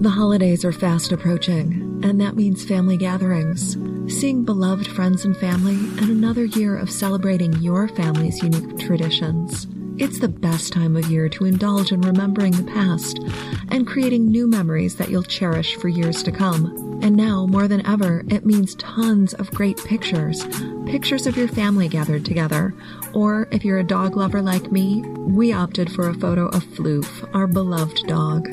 The holidays are fast approaching, and that means family gatherings, seeing beloved friends and family, and another year of celebrating your family's unique traditions. It's the best time of year to indulge in remembering the past and creating new memories that you'll cherish for years to come. And now, more than ever, it means tons of great pictures. Pictures of your family gathered together. Or, if you're a dog lover like me, we opted for a photo of Floof, our beloved dog.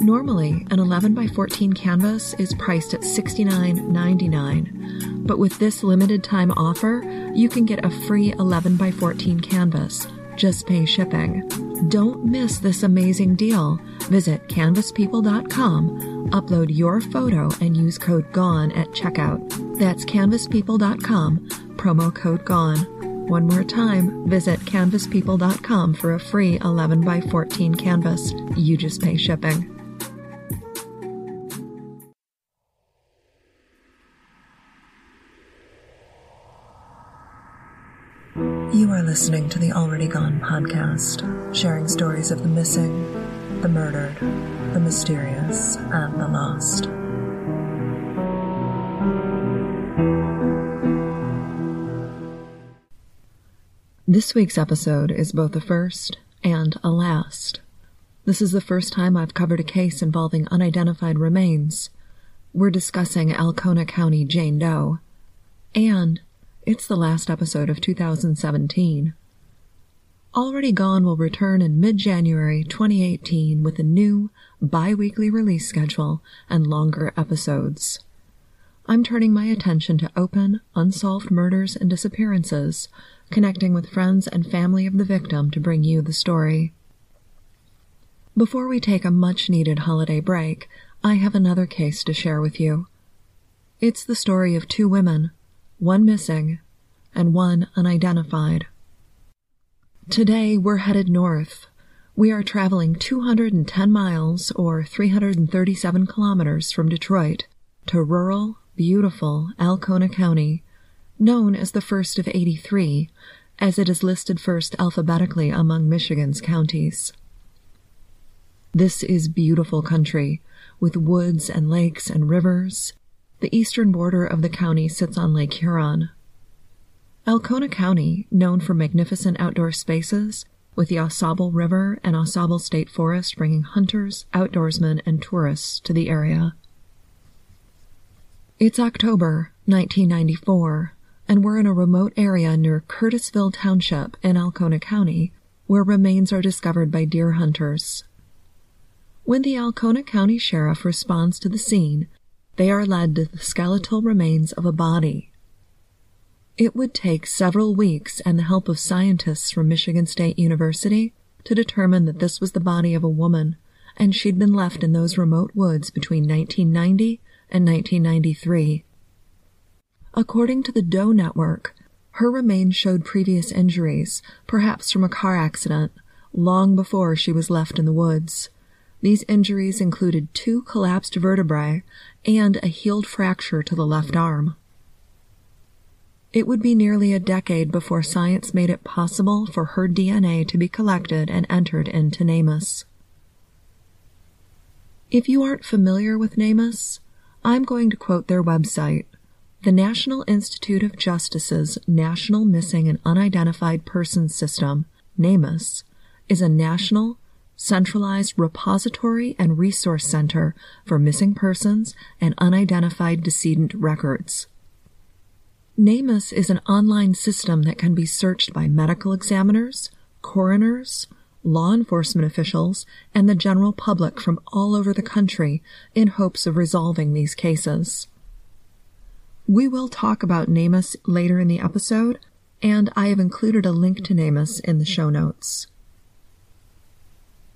Normally, an 11 by 14 canvas is priced at $69.99, but with this limited time offer, you can get a free 11 by 14 canvas just pay shipping. Don't miss this amazing deal. Visit canvaspeople.com, upload your photo, and use code GONE at checkout. That's canvaspeople.com, promo code GONE. One more time, visit canvaspeople.com for a free 11 by 14 canvas. You just pay shipping. Listening to the Already Gone podcast, sharing stories of the missing, the murdered, the mysterious, and the lost. This week's episode is both a first and a last. This is the first time I've covered a case involving unidentified remains. We're discussing Alcona County Jane Doe. And it's the last episode of 2017. Already Gone will return in mid January 2018 with a new bi weekly release schedule and longer episodes. I'm turning my attention to open, unsolved murders and disappearances, connecting with friends and family of the victim to bring you the story. Before we take a much needed holiday break, I have another case to share with you. It's the story of two women one missing, and one unidentified. Today we're headed north. We are traveling 210 miles or 337 kilometers from Detroit to rural, beautiful Alcona County, known as the first of 83, as it is listed first alphabetically among Michigan's counties. This is beautiful country, with woods and lakes and rivers, the eastern border of the county sits on Lake Huron. Alcona County, known for magnificent outdoor spaces, with the AuSable River and AuSable State Forest bringing hunters, outdoorsmen, and tourists to the area. It's October 1994, and we're in a remote area near Curtisville Township in Alcona County, where remains are discovered by deer hunters. When the Alcona County Sheriff responds to the scene, they are led to the skeletal remains of a body. It would take several weeks and the help of scientists from Michigan State University to determine that this was the body of a woman, and she'd been left in those remote woods between 1990 and 1993. According to the Doe Network, her remains showed previous injuries, perhaps from a car accident, long before she was left in the woods. These injuries included two collapsed vertebrae and a healed fracture to the left arm. It would be nearly a decade before science made it possible for her DNA to be collected and entered into NamUs. If you aren't familiar with NamUs, I'm going to quote their website. The National Institute of Justice's National Missing and Unidentified Persons System, NamUs, is a national centralized repository and resource center for missing persons and unidentified decedent records. NamUs is an online system that can be searched by medical examiners, coroners, law enforcement officials, and the general public from all over the country in hopes of resolving these cases. We will talk about NamUs later in the episode, and I have included a link to NamUs in the show notes.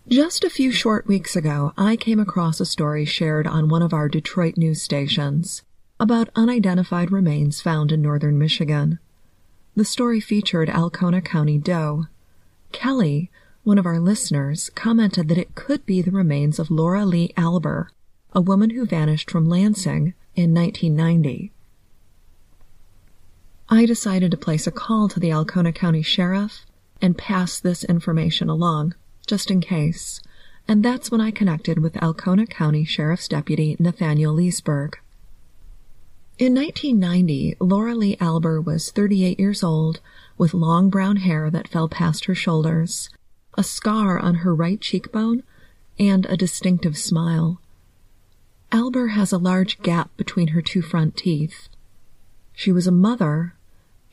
Just a few short weeks ago, I came across a story shared on one of our Detroit news stations about unidentified remains found in northern Michigan. The story featured Alcona County Doe. Kelly, one of our listeners, commented that it could be the remains of Laura Lee Alber, a woman who vanished from Lansing in 1990. I decided to place a call to the Alcona County Sheriff and pass this information along just in case, and that's when I connected with Alcona County Sheriff's Deputy Nathanael Leeseburg. In 1990, Laura Lee Alber was 38 years old, with long brown hair that fell past her shoulders, a scar on her right cheekbone, and a distinctive smile. Alber has a large gap between her two front teeth. She was a mother,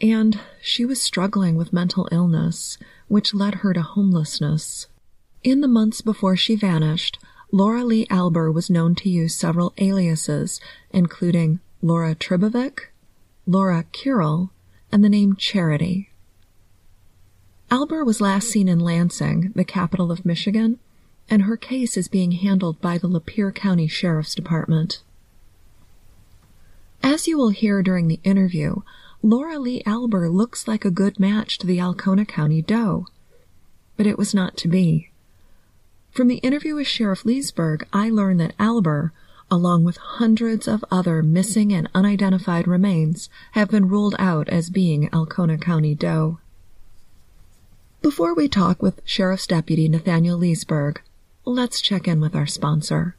and she was struggling with mental illness, which led her to homelessness. In the months before she vanished, Laura Lee Alber was known to use several aliases, including Laura Tribovic, Laura Curel, and the name Charity. Alber was last seen in Lansing, the capital of Michigan, and her case is being handled by the Lapeer County Sheriff's Department. As you will hear during the interview, Laura Lee Alber looks like a good match to the Alcona County doe. But it was not to be. From the interview with Sheriff Leeseburg, I learned that Alber, along with hundreds of other missing and unidentified remains, have been ruled out as being Alcona County doe. Before we talk with Sheriff's Deputy Nathanael Leeseburg, let's check in with our sponsor.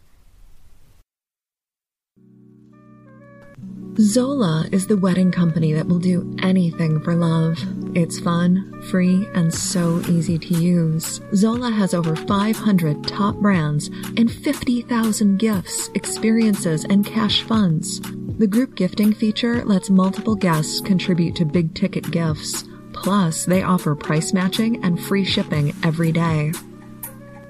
Zola is the wedding company that will do anything for love. It's fun, free, and so easy to use. Zola has over 500 top brands and 50,000 gifts, experiences, and cash funds. The group gifting feature lets multiple guests contribute to big ticket gifts. Plus, they offer price matching and free shipping every day.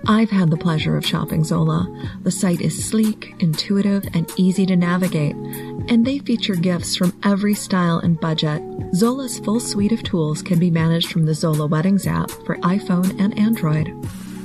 I've had the pleasure of shopping Zola. The site is sleek, intuitive, and easy to navigate, and they feature gifts from every style and budget. Zola's full suite of tools can be managed from the Zola Weddings app for iPhone and Android.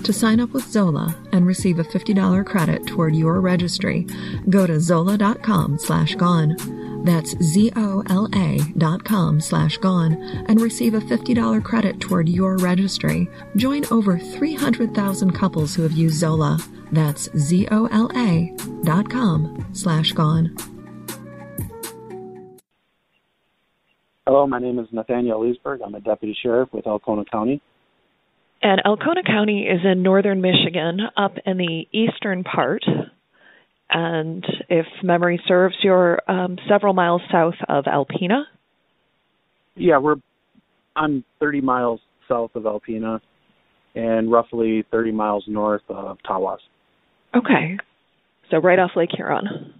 To sign up with Zola and receive a $50 credit toward your registry, go to zola.com slash gone. That's Z-O-L-A dot com slash gone and receive a $50 credit toward your registry. Join over 300,000 couples who have used Zola. That's Z-O-L-A dot com slash gone. Hello, my name is Nathanael Leeseburg. I'm a deputy sheriff with Alcona County. And Alcona County is in northern Michigan, up in the eastern part. And if memory serves, you're um, several miles south of Alpena. Yeah, we're I'm 30 miles south of Alpena and roughly 30 miles north of Tawas. Okay. So right off Lake Huron.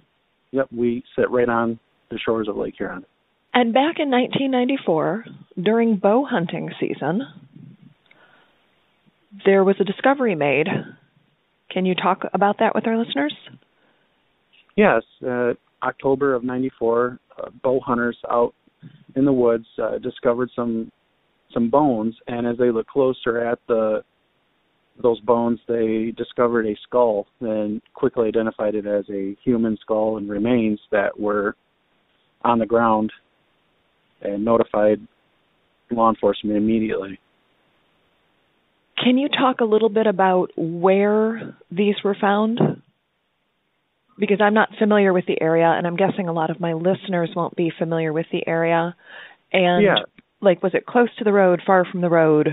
Yep, we sit right on the shores of Lake Huron. And back in 1994, during bow hunting season, there was a discovery made. Can you talk about that with our listeners? Yes, uh, October of '94, uh, bow hunters out in the woods uh, discovered some some bones, and as they looked closer at the those bones, they discovered a skull and quickly identified it as a human skull and remains that were on the ground and notified law enforcement immediately. Can you talk a little bit about where these were found? Because I'm not familiar with the area, and I'm guessing a lot of my listeners won't be familiar with the area. And, yeah. like, was it close to the road, far from the road?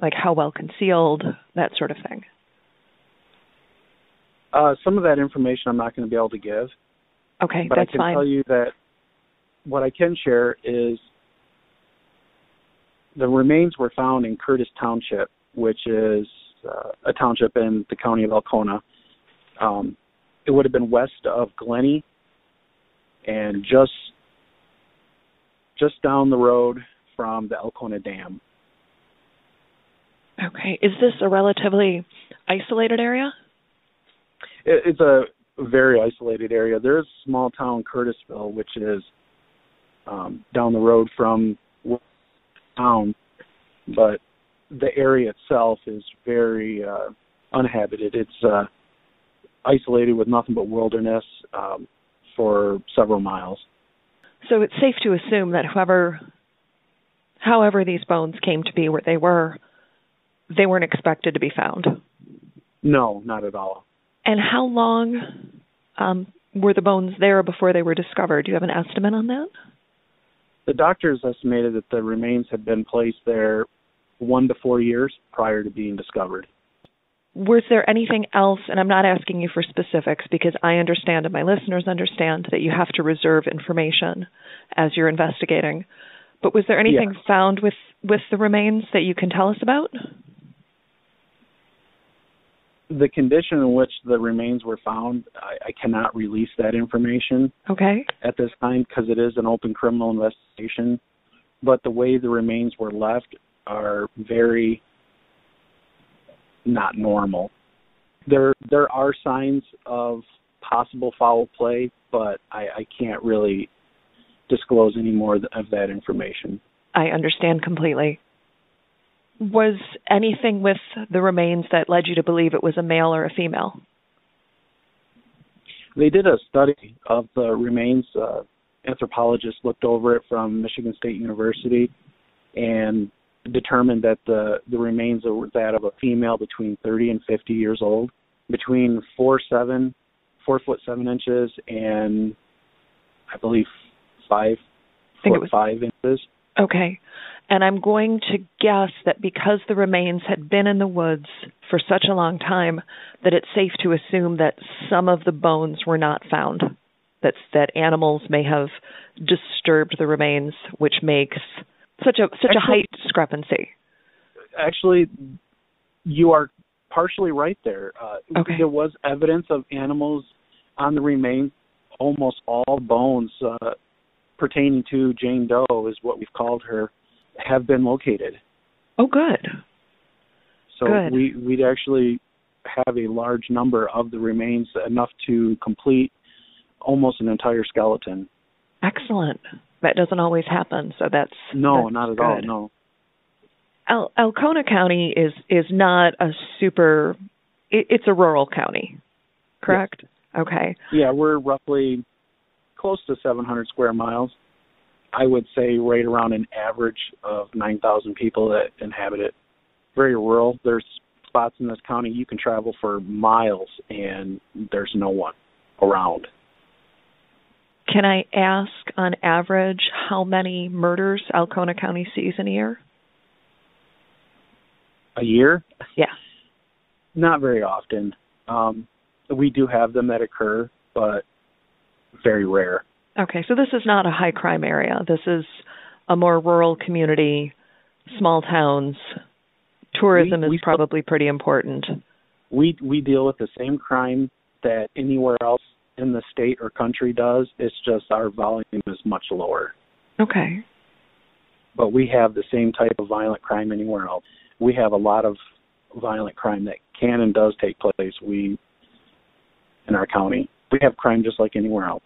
Like, how well concealed? That sort of thing. Uh, some of that information I'm not going to be able to give. Okay, but that's I can fine. tell you that what I can share is the remains were found in Curtis Township, which is uh, a township in the county of Alcona. Um, it would have been west of Glennie, and just just down the road from the Alcona Dam. Okay. Is this a relatively isolated area? It, it's a very isolated area. There's a small town, Curtisville, which is um, down the road from town, but the area itself is very uh, uninhabited. It's uh, isolated with nothing but wilderness um, for several miles. So it's safe to assume that whoever, however these bones came to be where they were, they weren't expected to be found. No, not at all. And how long um, were the bones there before they were discovered? Do you have an estimate on that? The doctors estimated that the remains had been placed there one to four years prior to being discovered. Was there anything else? And I'm not asking you for specifics because I understand and my listeners understand that you have to reserve information as you're investigating. But was there anything yeah. found with with the remains that you can tell us about? The condition in which the remains were found, I, I cannot release that information. Okay. At this time, because it is an open criminal investigation. But the way the remains were left are very not normal. There there are signs of possible foul play, but I, I can't really disclose any more of that information. I understand completely. Was anything with the remains that led you to believe it was a male or a female? They did a study of the remains. Uh, anthropologists looked over it from Michigan State University and determined that the the remains were that of a female between 30 and 50 years old, between four seven, four foot seven inches, and I believe five I think foot it was, five inches. Okay, and I'm going to guess that because the remains had been in the woods for such a long time, that it's safe to assume that some of the bones were not found. That that animals may have disturbed the remains, which makes such a such actually, a height discrepancy. Actually, you are partially right there. Uh, okay. There was evidence of animals on the remains. Almost all bones uh, pertaining to Jane Doe is what we've called her have been located. Oh, good. So good. we we'd actually have a large number of the remains, enough to complete almost an entire skeleton. Excellent that doesn't always happen. So that's no, that's not at good. all. No. Al- Alcona County is is not a super. It, it's a rural county, correct? Yes. Okay. Yeah, we're roughly close to 700 square miles. I would say right around an average of 9,000 people that inhabit it. Very rural. There's spots in this county you can travel for miles and there's no one around. Can I ask, on average, how many murders Alcona County sees in a year? A year? Yeah. Not very often. Um, we do have them that occur, but very rare. Okay, so this is not a high crime area. This is a more rural community, small towns. Tourism we, we is probably pretty important. We we deal with the same crime that anywhere else in the state or country does. It's just our volume is much lower. Okay. But we have the same type of violent crime anywhere else. We have a lot of violent crime that can and does take place. We in our county. We have crime just like anywhere else.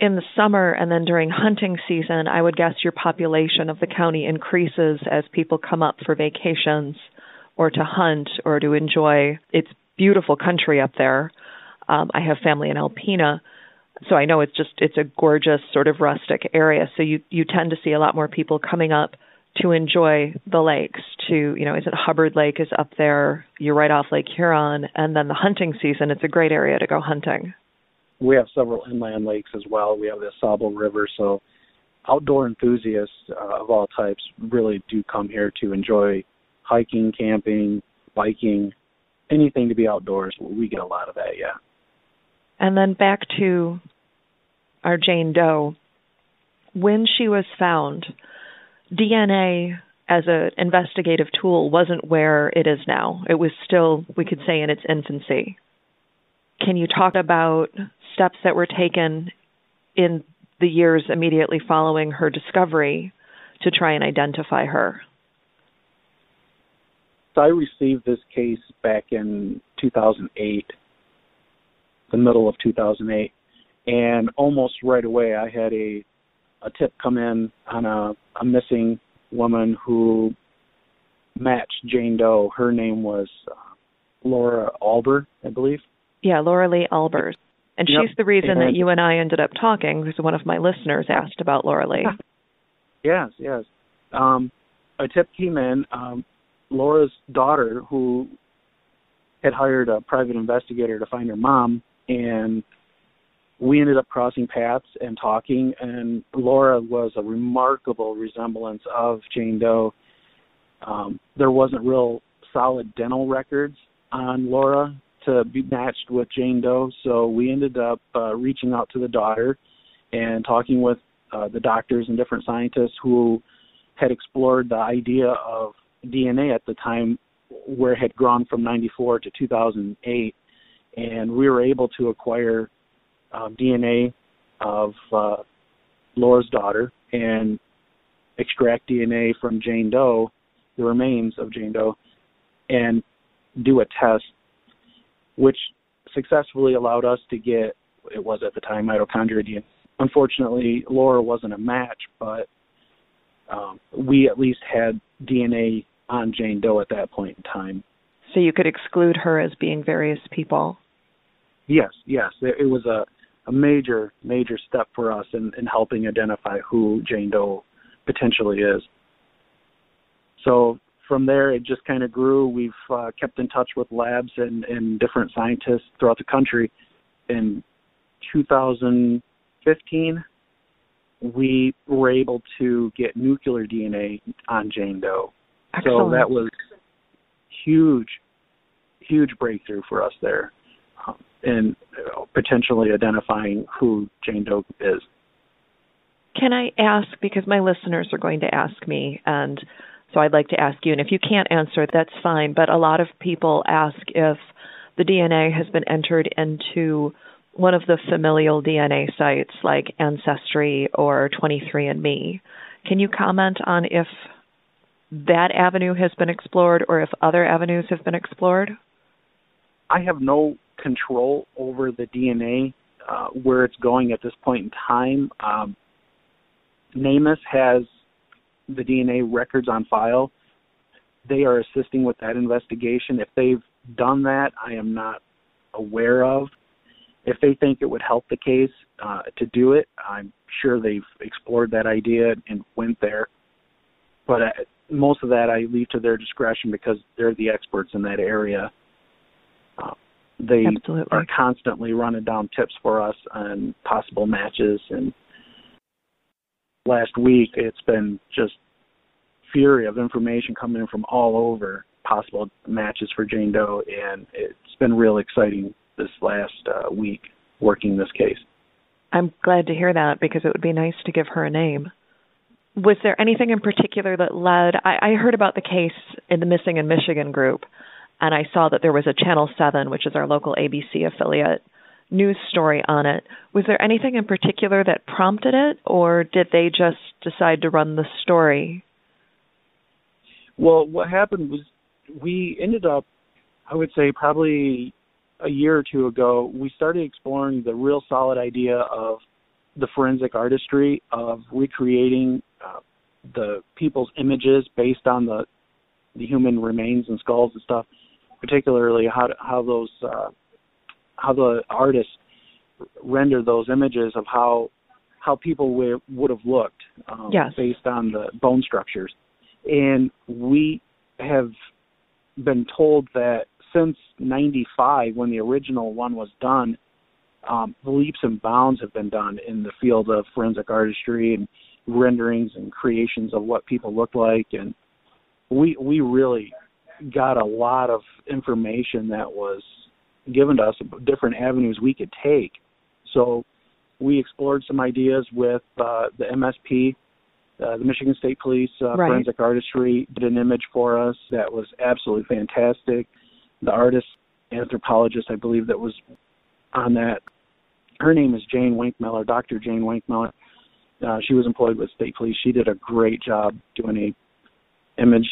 In the summer and then during hunting season, I would guess your population of the county increases as people come up for vacations or to hunt or to enjoy its beautiful country up there. Um, I have family in Alpena, so I know it's just it's a gorgeous sort of rustic area. So you you tend to see a lot more people coming up to enjoy the lakes. To you know, is it Hubbard Lake is up there? You're right off Lake Huron, and then the hunting season. It's a great area to go hunting. We have several inland lakes as well. We have the Sable River, so outdoor enthusiasts uh, of all types really do come here to enjoy hiking, camping, biking, anything to be outdoors. We get a lot of that, yeah. And then back to our Jane Doe. When she was found, DNA as an investigative tool wasn't where it is now. It was still, we could say, in its infancy. Can you talk about steps that were taken in the years immediately following her discovery to try and identify her? So I received this case back in 2008, the middle of 2008, and almost right away I had a a tip come in on a, a missing woman who matched Jane Doe. Her name was uh, Laura Alber, I believe. Yeah, Laura Lee Albers. And Yep. she's the reason And- that you and I ended up talking because one of my listeners asked about Laura Lee. Yes, yes. Um, a tip came in. Um, Laura's daughter, who had hired a private investigator to find her mom, and we ended up crossing paths and talking. And Laura was a remarkable resemblance of Jane Doe. Um, there wasn't real solid dental records on Laura to be matched with Jane Doe, so we ended up uh, reaching out to the daughter and talking with uh, the doctors and different scientists who had explored the idea of DNA at the time where it had grown from 94 to 2008 and we were able to acquire um, DNA of uh, Laura's daughter and extract DNA from Jane Doe, the remains of Jane Doe, and do a test, which successfully allowed us to get it was at the time mitochondria DNA. Unfortunately, Laura wasn't a match, but um, we at least had DNA on Jane Doe at that point in time. So you could exclude her as being various people. Yes, yes, it, was a a major major step for us in, in helping identify who Jane Doe potentially is. So from there, it just kind of grew. We've uh, kept in touch with labs and, and different scientists throughout the country. In 2015, we were able to get nuclear DNA on Jane Doe. Excellent. So that was huge, huge breakthrough for us there in potentially identifying who Jane Doe is. Can I ask, because my listeners are going to ask me, and so I'd like to ask you, and if you can't answer, that's fine, but a lot of people ask if the DNA has been entered into one of the familial DNA sites like Ancestry or 23andMe. Can you comment on if that avenue has been explored or if other avenues have been explored? I have no control over the DNA uh, where it's going at this point in time. Um, NamUs has the DNA records on file. They are assisting with that investigation. If they've done that, I am not aware of. If they think it would help the case uh, to do it, I'm sure they've explored that idea and went there. But uh, most of that I leave to their discretion because they're the experts in that area. They Absolutely. are constantly running down tips for us on possible matches and last week it's been just fury of information coming in from all over possible matches for Jane Doe and it's been real exciting this last uh, week working this case. I'm glad to hear that because it would be nice to give her a name. Was there anything in particular that led? I, I heard about the case in the Missing in Michigan group, and I saw that there was a Channel 7, which is our local ABC affiliate, news story on it. Was there anything in particular that prompted it, or did they just decide to run the story? Well, what happened was we ended up, I would say, probably a year or two ago, we started exploring the real solid idea of the forensic artistry of recreating uh, the people's images based on the the human remains and skulls and stuff particularly how how those uh, how the artists render those images of how how people would would have looked um, yes. based on the bone structures, and we have been told that since '95, when the original one was done, um, leaps and bounds have been done in the field of forensic artistry and renderings and creations of what people look like, and we we really got a lot of information that was given to us, different avenues we could take. So we explored some ideas with uh, the MSP, uh, the Michigan State Police uh, right. Forensic Artistry did an image for us that was absolutely fantastic. The artist, anthropologist, I believe, that was on that, her name is Jane Wankmiller, Dr. Jane Wankmiller. Uh, she was employed with state police. She did a great job doing a image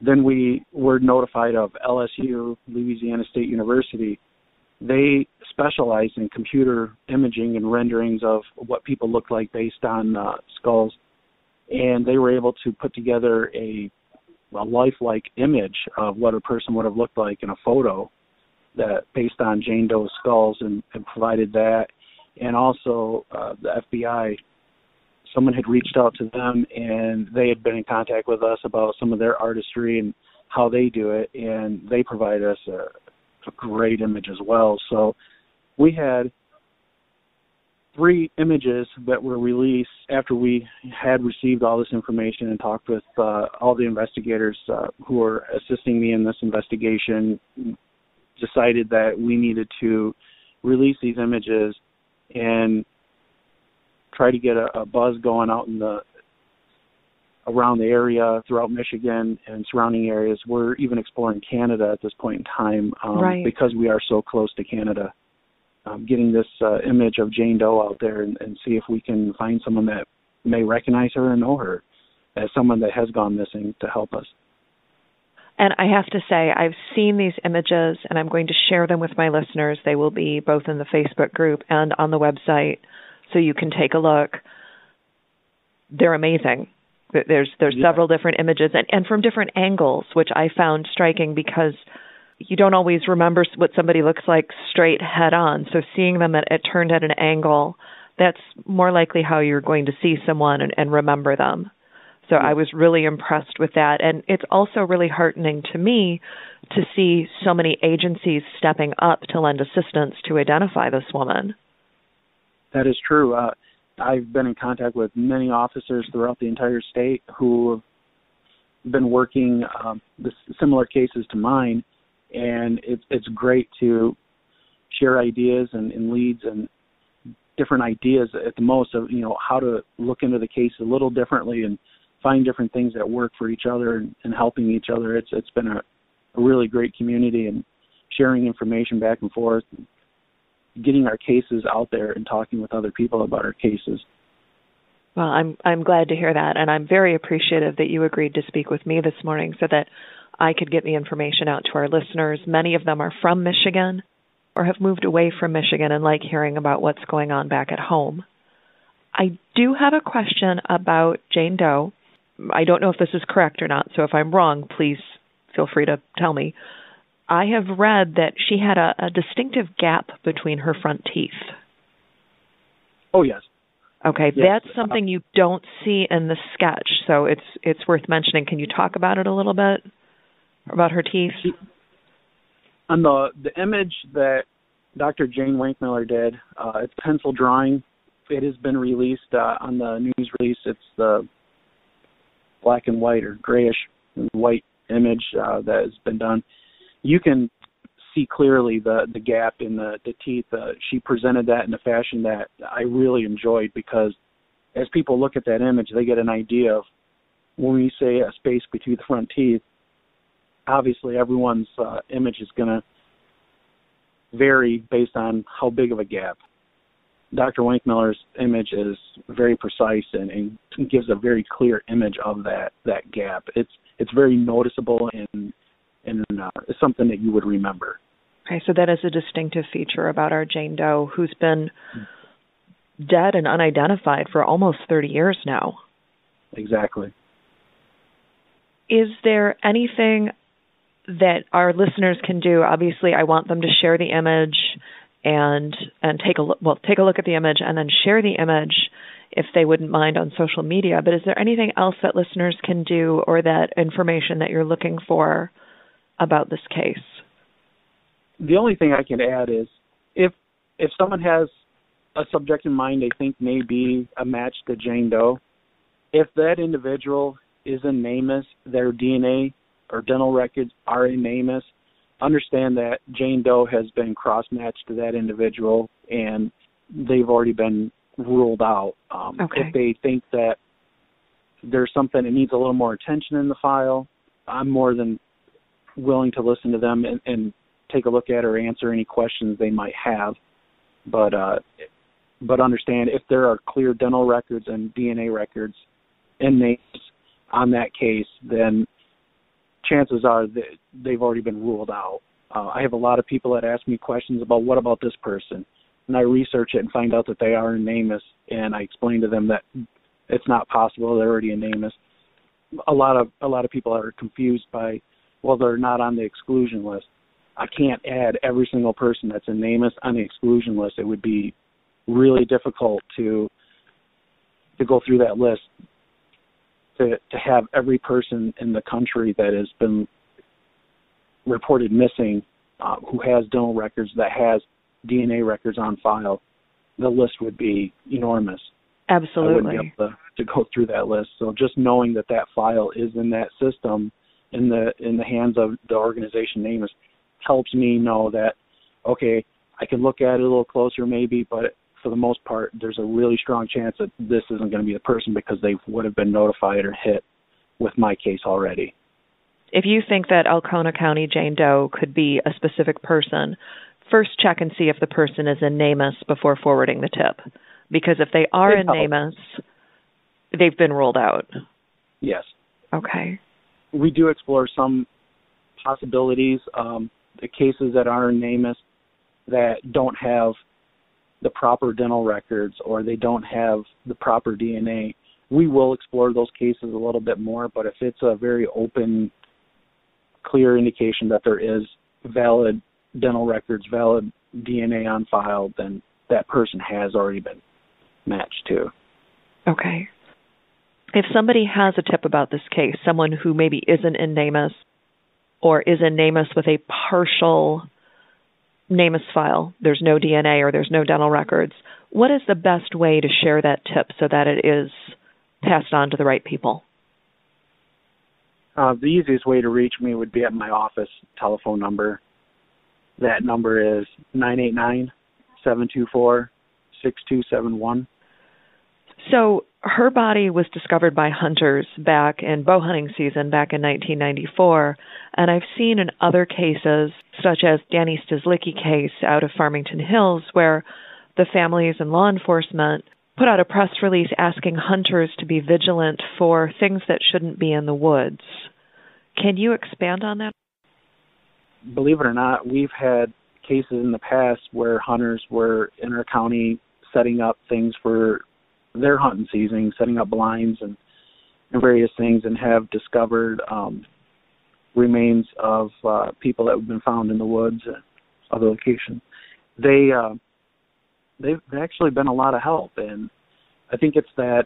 then we were notified of LSU, Louisiana State University. They specialize in computer imaging and renderings of what people look like based on uh, skulls, and they were able to put together a, a lifelike image of what a person would have looked like in a photo that based on Jane Doe's skulls, and, and provided that, and also uh, the FBI someone had reached out to them and they had been in contact with us about some of their artistry and how they do it and they provided us a, a great image as well. So we had three images that were released after we had received all this information and talked with uh, all the investigators uh, who were assisting me in this investigation decided that we needed to release these images and try to get a, a buzz going out in the around the area throughout Michigan and surrounding areas. We're even exploring Canada at this point in time um, right. because we are so close to Canada. Um, getting this uh, image of Jane Doe out there and, and see if we can find someone that may recognize her and know her as someone that has gone missing to help us. And I have to say, I've seen these images and I'm going to share them with my listeners. They will be both in the Facebook group and on the website so you can take a look. They're amazing. There's there's yeah. several different images and, and from different angles, which I found striking because you don't always remember what somebody looks like straight head on. So seeing them at, at turned at an angle, that's more likely how you're going to see someone and, and remember them. So I was really impressed with that. And it's also really heartening to me to see so many agencies stepping up to lend assistance to identify this woman. That is true. Uh, I've been in contact with many officers throughout the entire state who have been working um, similar cases to mine, and it, it's great to share ideas and, and leads and different ideas at the most of you know how to look into the case a little differently and find different things that work for each other and, and helping each other. It's it's been a, a really great community and sharing information back and forth. And, getting our cases out there and talking with other people about our cases. Well, I'm I'm glad to hear that, and I'm very appreciative that you agreed to speak with me this morning so that I could get the information out to our listeners. Many of them are from Michigan or have moved away from Michigan and like hearing about what's going on back at home. I do have a question about Jane Doe. I don't know if this is correct or not, so if I'm wrong, please feel free to tell me. I have read that she had a, a distinctive gap between her front teeth. Oh yes. Okay, yes. that's something you don't see in the sketch, so it's it's worth mentioning. Can you talk about it a little bit about her teeth? She, on the the image that Dr. Jane Wankmiller did, uh, it's pencil drawing. It has been released uh, on the news release. It's the black and white or grayish and white image uh, that has been done. You can see clearly the the gap in the the teeth. Uh, she presented that in a fashion that I really enjoyed because as people look at that image, they get an idea of when we say a space between the front teeth. Obviously, everyone's uh, image is going to vary based on how big of a gap. Dr. Wankmiller's image is very precise and, and gives a very clear image of that that gap. It's it's very noticeable and and uh, something that you would remember. Okay, so that is a distinctive feature about our Jane Doe, who's been dead and unidentified for almost 30 years now. Exactly. Is there anything that our listeners can do? Obviously, I want them to share the image and and take a look well take a look at the image and then share the image if they wouldn't mind on social media but is there anything else that listeners can do or that information that you're looking for about this case the only thing i can add is if if someone has a subject in mind they think may be a match to jane doe if that individual is in NamUs, their dna or dental records are in NamUs, understand that Jane Doe has been cross matched to that individual and they've already been ruled out. Um, okay. If they think that there's something that needs a little more attention in the file, I'm more than willing to listen to them and, and take a look at or answer any questions they might have. But uh, but understand if there are clear dental records and DNA records in NamUs on that case, then chances are that they've already been ruled out. Uh, I have a lot of people that ask me questions about what about this person, and I research it and find out that they are in NamUs, and I explain to them that it's not possible they're already in NamUs. A lot of a lot of people are confused by, well, they're not on the exclusion list. I can't add every single person that's in NamUs on the exclusion list. It would be really difficult to to go through that list to to have every person in the country that has been reported missing uh, who has dental records that has DNA records on file the list would be enormous. Absolutely. I wouldn't be able to, to go through that list. So just knowing that that file is in that system, in the in the hands of the organization NamUs, helps me know that okay, I can look at it a little closer maybe, but for the most part, there's a really strong chance that this isn't going to be the person because they would have been notified or hit with my case already. If you think that Alcona County Jane Doe could be a specific person, first check and see if the person is in NamUs before forwarding the tip. Because if they are in NamUs, they've been ruled out. Yes. Okay. We do explore some possibilities. Um, the cases that are NamUs that don't have the proper dental records or they don't have the proper DNA, we will explore those cases a little bit more. But if it's a very open, clear indication that there is valid dental records, valid DNA on file, then that person has already been matched to. Okay. If somebody has a tip about this case, someone who maybe isn't in NamUs or is in NamUs with a partial NamUs file, there's no DNA or there's no dental records, what is the best way to share that tip so that it is passed on to the right people? Uh, the easiest way to reach me would be at my office telephone number. That number is nine eight nine seven two four six two seven one. So her body was discovered by hunters back in bow hunting season back in 1994, and I've seen in other cases, such as Dani Stislicki case out of Farmington Hills, where the families and law enforcement put out a press release asking hunters to be vigilant for things that shouldn't be in the woods. Can you expand on that? Believe it or not, we've had cases in the past where hunters were in our county setting up things for their hunting season, setting up blinds and, and various things, and have discovered um, remains of uh, people that have been found in the woods and other locations. They uh, they've actually been a lot of help, and I think it's that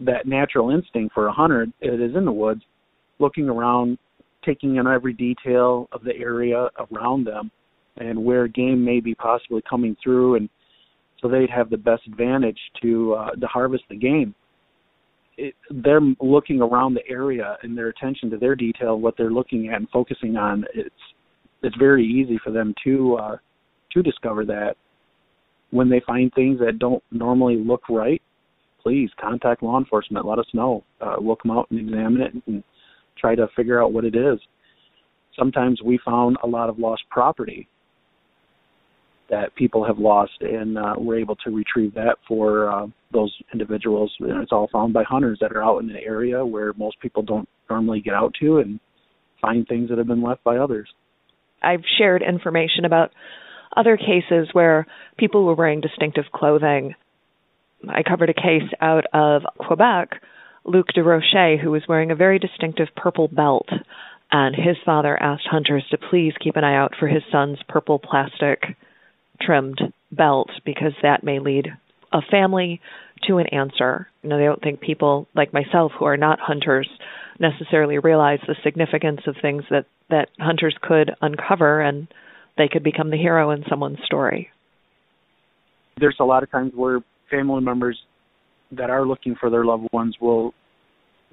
that natural instinct for a hunter. It is in the woods, looking around, taking in every detail of the area around them, and where game may be possibly coming through, and so they'd have the best advantage to uh, to harvest the game. It, they're looking around the area and their attention to their detail, what they're looking at and focusing on. It's it's very easy for them to uh, to discover that when they find things that don't normally look right. Please contact law enforcement. Let us know. Uh, we'll come out and examine it and try to figure out what it is. Sometimes we found a lot of lost property that people have lost, and uh, we're able to retrieve that for uh, those individuals. And it's all found by hunters that are out in the area where most people don't normally get out to and find things that have been left by others. I've shared information about other cases where people were wearing distinctive clothing. I covered a case out of Quebec, Luc Desrochers, who was wearing a very distinctive purple belt. And his father asked hunters to please keep an eye out for his son's purple plastic trimmed belt because that may lead a family to an answer. You know, they don't think people like myself who are not hunters necessarily realize the significance of things that that hunters could uncover and they could become the hero in someone's story. There's a lot of times where family members that are looking for their loved ones will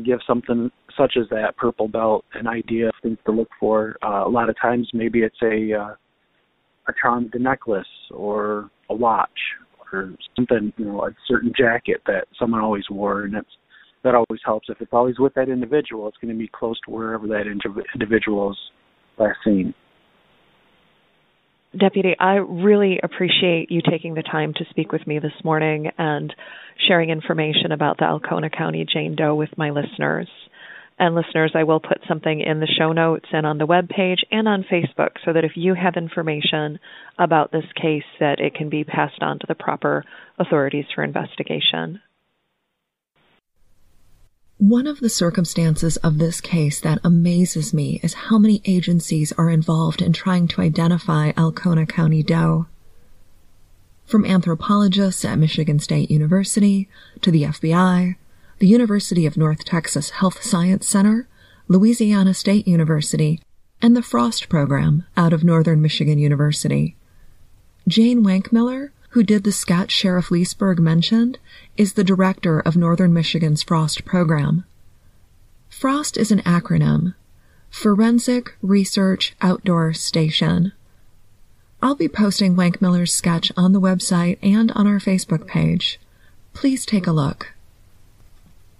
give something such as that purple belt an idea of things to look for. Uh, a lot of times, maybe it's a uh, a charmed necklace or a watch or something, you know, a certain jacket that someone always wore, and that always helps. If it's always with that individual, it's going to be close to wherever that individual is last seen. Deputy, I really appreciate you taking the time to speak with me this morning and sharing information about the Alcona County Jane Doe with my listeners. And listeners, I will put something in the show notes and on the web page and on Facebook so that if you have information about this case that it can be passed on to the proper authorities for investigation. One of the circumstances of this case that amazes me is how many agencies are involved in trying to identify Alcona County Doe. From anthropologists at Michigan State University to the FBI the University of North Texas Health Science Center, Louisiana State University, and the Frost Program out of Northern Michigan University. Jane Wankmiller, who did the sketch Sheriff Leeseburg mentioned, is the director of Northern Michigan's FROST program. FROST is an acronym Forensic Research Outdoor Station. I'll be posting Wankmiller's sketch on the website and on our Facebook page. Please take a look.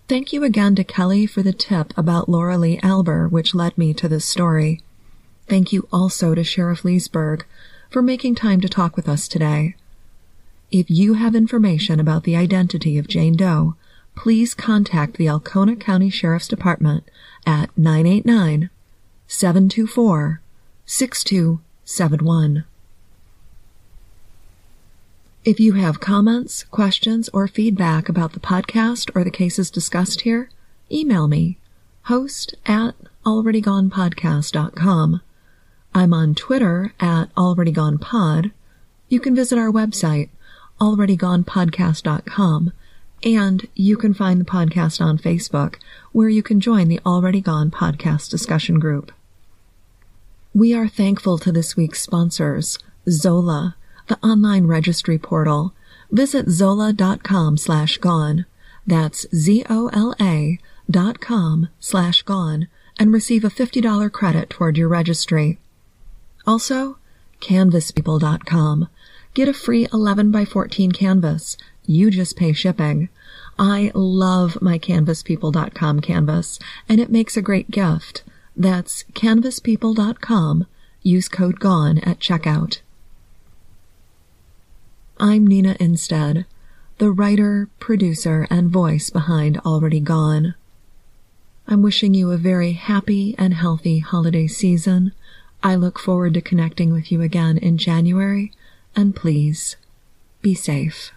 Thank you again to Kelly for the tip about Laura Lee Alber, which led me to this story. Thank you also to Sheriff Leeseburg for making time to talk with us today. If you have information about the identity of Jane Doe, please contact the Alcona County Sheriff's Department at 989 724 6271. If you have comments, questions, or feedback about the podcast or the cases discussed here, email me, host at alreadygonepodcast.com. I'm on Twitter at alreadygonepod. You can visit our website, alreadygonepodcast.com, and you can find the podcast on Facebook, where you can join the Already Gone podcast discussion group. We are thankful to this week's sponsors, Zola, the online registry portal. Visit zola.com slash gone. That's Z-O-L-A dot com slash gone and receive a $50 credit toward your registry. Also, canvaspeople.com. Get a free 11 by 14 canvas. You just pay shipping. I love my canvaspeople.com canvas and it makes a great gift. That's canvaspeople.com. Use code GONE at checkout. I'm Nina Innsted, the writer, producer, and voice behind Already Gone. I'm wishing you a very happy and healthy holiday season. I look forward to connecting with you again in January, and please be safe.